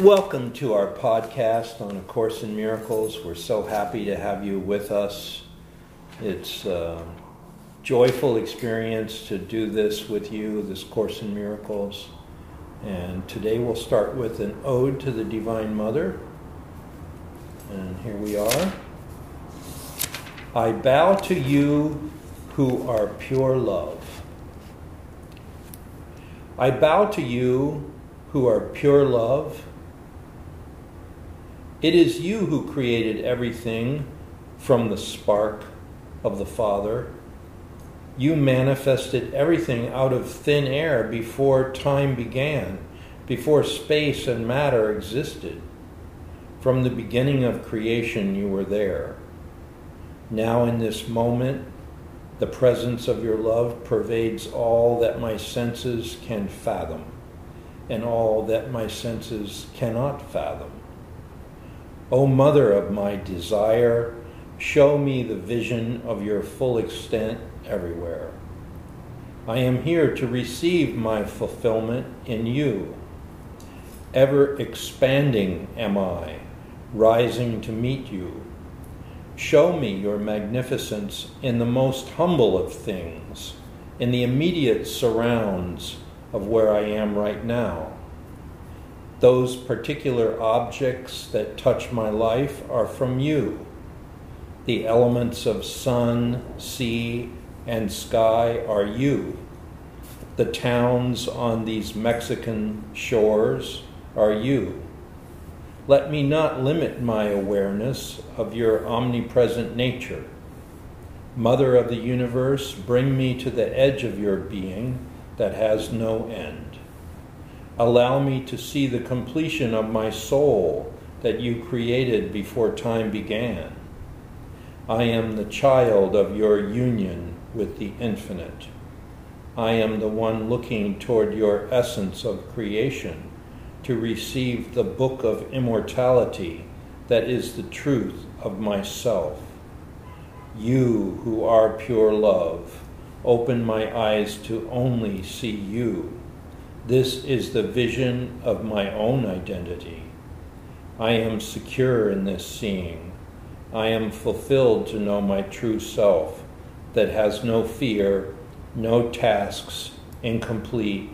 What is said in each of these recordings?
Welcome to our podcast on A Course in Miracles. We're so happy to have you with us. It's a joyful experience to do this with you, this Course in Miracles. And today we'll start with an ode to the Divine Mother. And here we are. I bow to you who are pure love. I bow to you who are pure love it is you who created everything from the spark of the Father. You manifested everything out of thin air before time began, before space and matter existed. From the beginning of creation, you were there. Now, in this moment, the presence of your love pervades all that my senses can fathom and all that my senses cannot fathom. O Mother of my desire, show me the vision of your full extent everywhere. I am here to receive my fulfillment in you. Ever expanding am I, rising to meet you. Show me your magnificence in the most humble of things, in the immediate surrounds of where I am right now. Those particular objects that touch my life are from you. The elements of sun, sea, and sky are you. The towns on these Mexican shores are you. Let me not limit my awareness of your omnipresent nature. Mother of the universe, bring me to the edge of your being that has no end. Allow me to see the completion of my soul that you created before time began. I am the child of your union with the infinite. I am the one looking toward your essence of creation to receive the book of immortality that is the truth of myself. You who are pure love, open my eyes to only see you this is the vision of my own identity. I am secure in this seeing. I am fulfilled to know my true self that has no fear, no tasks incomplete,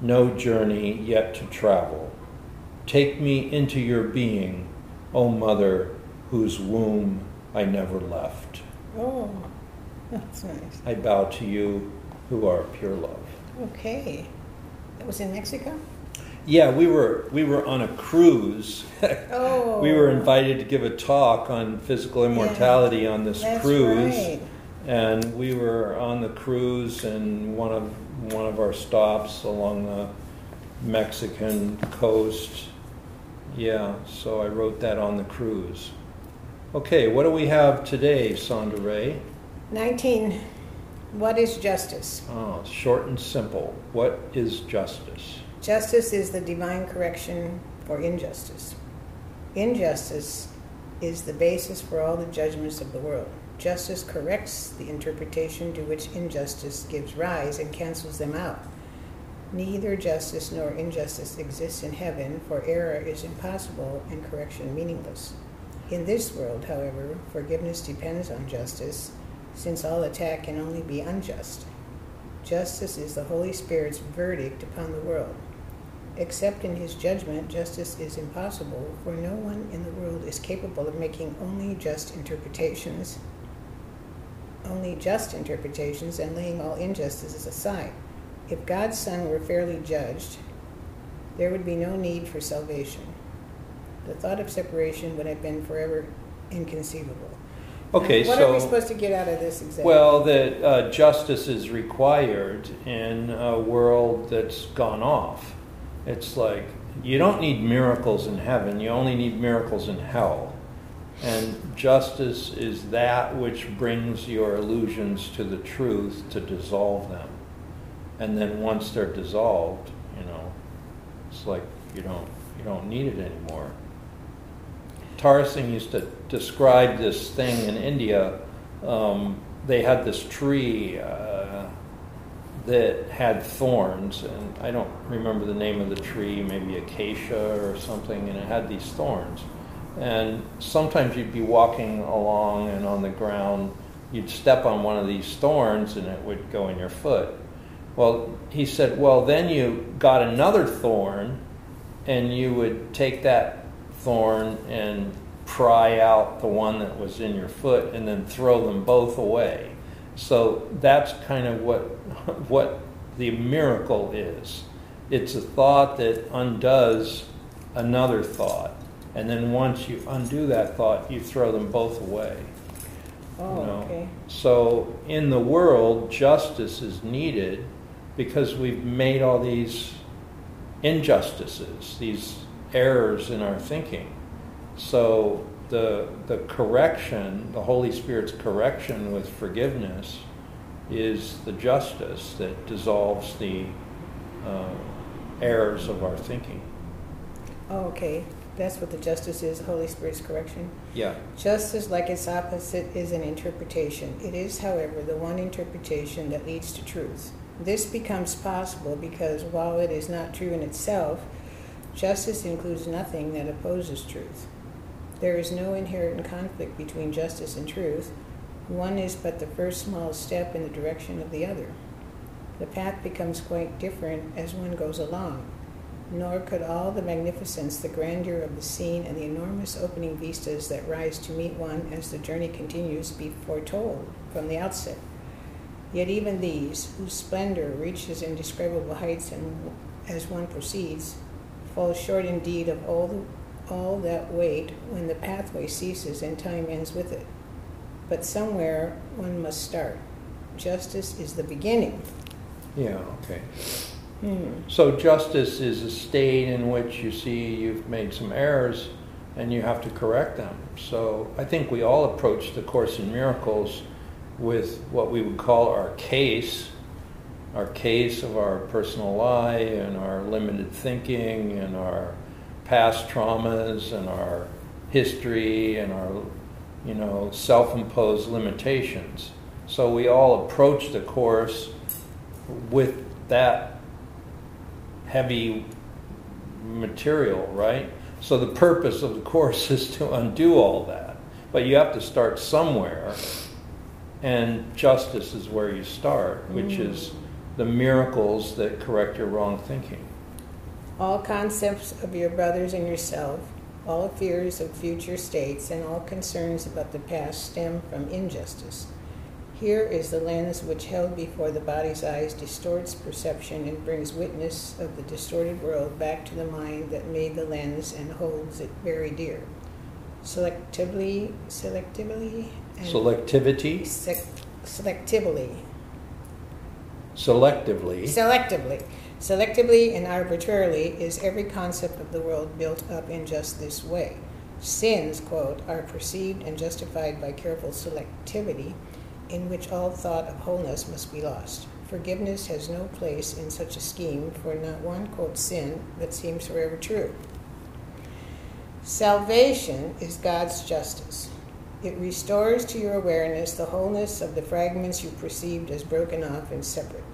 no journey yet to travel. Take me into your being, O Mother, whose womb I never left. Oh, that's nice. I bow to you who are pure love. Okay. Was in Mexico? Yeah, we were we were on a cruise. Oh. we were oh. invited to give a talk on physical immortality yeah, on this that's cruise. Right. And we were on the cruise and one of one of our stops along the Mexican coast. Yeah, so I wrote that on the cruise. Okay, what do we have today, Sondra Ray? 19 what is justice? Oh, short and simple. What is justice? Justice is the divine correction for injustice. Injustice is the basis for all the judgments of the world. Justice corrects the interpretation to which injustice gives rise and cancels them out. Neither justice nor injustice exists in heaven, for error is impossible and correction meaningless. In this world, however, forgiveness depends on justice since all attack can only be unjust. Justice is the Holy Spirit's verdict upon the world. Except in his judgment, justice is impossible, for no one in the world is capable of making only just interpretations, only just interpretations, and laying all injustices aside. If God's Son were fairly judged, there would be no need for salvation. The thought of separation would have been forever inconceivable. Okay, what so are we supposed to get out of this example? well, that uh, justice is required in a world that's gone off. It's like you don't need miracles in heaven; you only need miracles in hell. And justice is that which brings your illusions to the truth to dissolve them. And then once they're dissolved, you know, it's like you don't you don't need it anymore. Tara used to describe this thing in India. Um, they had this tree uh, that had thorns, and I don't remember the name of the tree, maybe acacia or something, and it had these thorns. And sometimes you'd be walking along, and on the ground, you'd step on one of these thorns, and it would go in your foot. Well, he said, well, then you got another thorn, and you would take that thorn and pry out the one that was in your foot, and then throw them both away. So that's kind of what what the miracle is. It's a thought that undoes another thought, and then once you undo that thought, you throw them both away. Oh, you know? okay. So in the world, justice is needed because we've made all these injustices, these errors in our thinking. So the the correction, the Holy Spirit's correction with forgiveness, is the justice that dissolves the uh, errors of our thinking. Oh, okay. That's what the justice is, the Holy Spirit's correction. Yeah. Justice, like its opposite, is an interpretation. It is, however, the one interpretation that leads to truth. This becomes possible because while it is not true in itself, justice includes nothing that opposes truth. There is no inherent conflict between justice and truth. One is but the first small step in the direction of the other. The path becomes quite different as one goes along. Nor could all the magnificence, the grandeur of the scene, and the enormous opening vistas that rise to meet one as the journey continues be foretold from the outset. Yet even these, whose splendor reaches indescribable heights and as one proceeds, fall short indeed of all the all that weight when the pathway ceases and time ends with it. But somewhere one must start. Justice is the beginning. Yeah, okay. Hmm. So justice is a state in which you see you've made some errors and you have to correct them. So I think we all approach the Course in Miracles with what we would call our case, our case of our personal lie and our limited thinking and our past traumas and our history and our you know self-imposed limitations. So we all approach the course with that heavy material right? So the purpose of the course is to undo all that. But you have to start somewhere and justice is where you start which Mm. is the miracles that correct your wrong thinking All concepts of your brothers and yourself, all fears of future states, and all concerns about the past stem from injustice. Here is the lens which, held before the body's eyes, distorts perception and brings witness of the distorted world back to the mind that made the lens and holds it very dear. Selectively, selectively, and selectivity sec- selectively, selectively Selectively. Selectively and arbitrarily is every concept of the world built up in just this way. Sins, quote, are perceived and justified by careful selectivity, in which all thought of wholeness must be lost. Forgiveness has no place in such a scheme, for not one, quote, sin that seems forever true. Salvation is God's justice. It restores to your awareness the wholeness of the fragments you perceived as broken off and separate.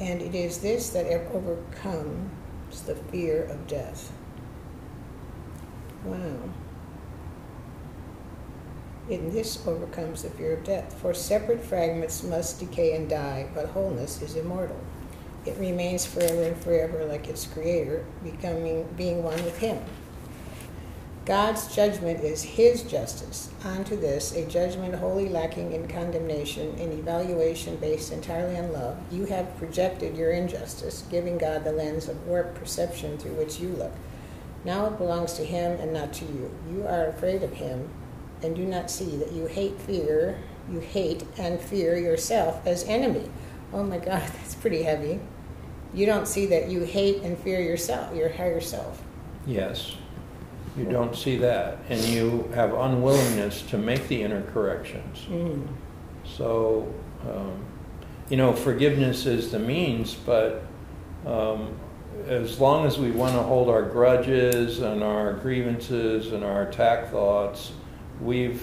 And it is this that overcomes the fear of death. Wow. In this overcomes the fear of death. For separate fragments must decay and die, but wholeness is immortal. It remains forever and forever like its creator, becoming being one with him. God's judgment is his justice. Onto this, a judgment wholly lacking in condemnation, an evaluation based entirely on love, you have projected your injustice, giving God the lens of warped perception through which you look. Now it belongs to him and not to you. You are afraid of him and do not see that you hate fear, you hate and fear yourself as enemy. Oh my God, that's pretty heavy. You don't see that you hate and fear yourself, your higher self. Yes. You don't see that. And you have unwillingness to make the inner corrections. Mm. So, um, you know, forgiveness is the means, but um, as long as we want to hold our grudges and our grievances and our attack thoughts, we've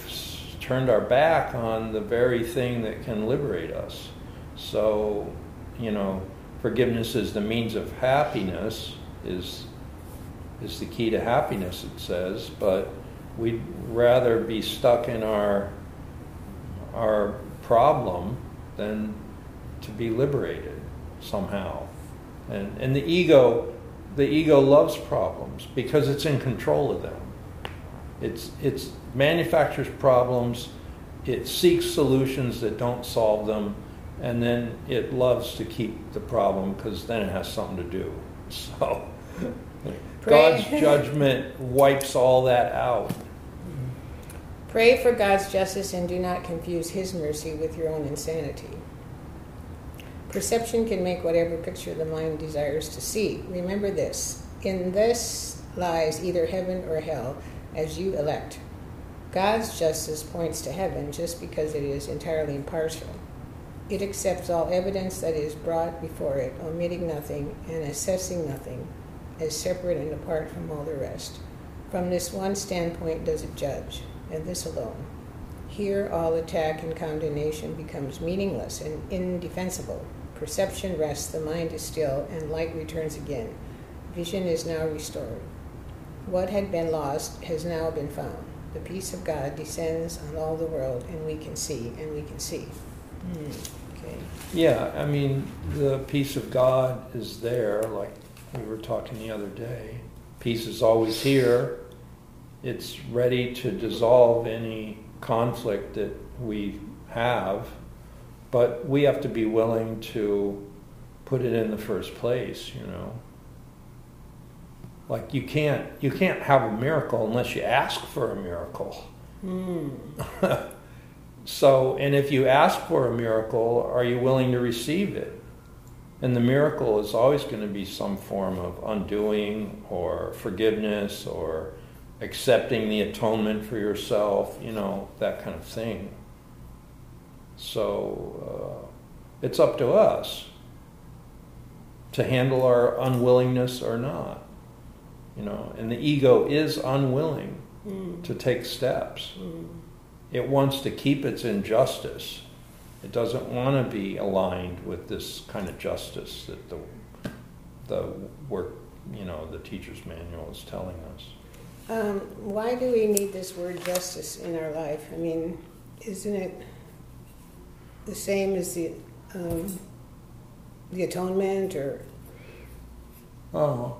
turned our back on the very thing that can liberate us. So, you know, forgiveness is the means of happiness, is, is the key to happiness, it says, but we'd rather be stuck in our, our problem than to be liberated somehow. And, and the ego, the ego loves problems because it's in control of them. It's, it's manufactures problems, it seeks solutions that don't solve them, and then it loves to keep the problem because then it has something to do. So God's judgment wipes all that out. Pray for God's justice and do not confuse His mercy with your own insanity. Perception can make whatever picture the mind desires to see. Remember this in this lies either heaven or hell, as you elect. God's justice points to heaven just because it is entirely impartial. It accepts all evidence that is brought before it, omitting nothing and assessing nothing, as separate and apart from all the rest. From this one standpoint does it judge, and this alone. Here, all attack and condemnation becomes meaningless and indefensible. Perception rests, the mind is still, and light returns again. Vision is now restored. What had been lost has now been found. The peace of God descends on all the world, and we can see, and we can see. Mm, okay. Yeah, I mean, the peace of God is there, like we were talking the other day. Peace is always here. It's ready to dissolve any conflict that we have, but we have to be willing to put it in the first place, you know. Like you can't you can't have a miracle unless you ask for a miracle. Mm. so, and if you ask for a miracle, are you willing to receive it? And the miracle is always going to be some form of undoing or forgiveness or accepting the atonement for yourself, you know, that kind of thing. So uh, it's up to us to handle our unwillingness or not. You know, and the ego is unwilling mm. to take steps. Mm. It wants to keep its injustice. It doesn't want to be aligned with this kind of justice that the the work, you know, the teacher's manual is telling us. Um, why do we need this word justice in our life? I mean, isn't it the same as the um, the atonement or? Oh.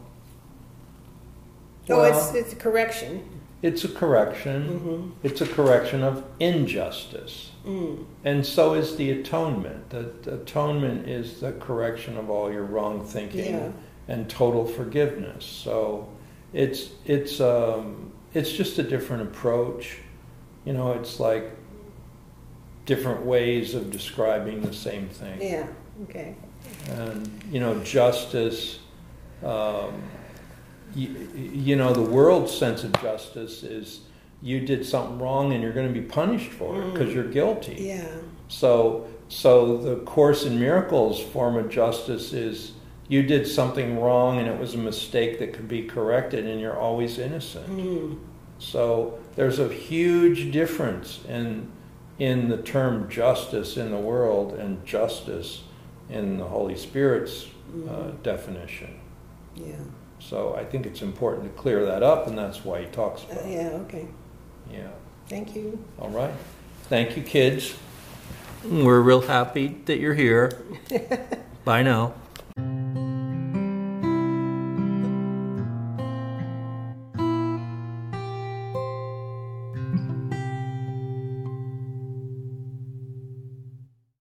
Oh, it's it's a correction. It's a correction. Mm-hmm. It's a correction of injustice. Mm. And so is the atonement. The, the, atonement is the correction of all your wrong thinking yeah. and total forgiveness. So it's it's um, it's just a different approach. You know, it's like different ways of describing the same thing. Yeah. Okay. And you know, justice. Um, you, you know, the world's sense of justice is you did something wrong and you're going to be punished for it because mm. you're guilty. Yeah. So, so the Course in Miracles form of justice is you did something wrong and it was a mistake that could be corrected and you're always innocent. Mm. So there's a huge difference in in the term justice in the world and justice in the Holy Spirit's mm. uh, mm-hmm. definition. Yeah. So I think it's important to clear that up, and that's why he talks about uh, yeah, okay. Yeah. Thank you. All right. Thank you, kids. We're real happy that you're here. Bye now.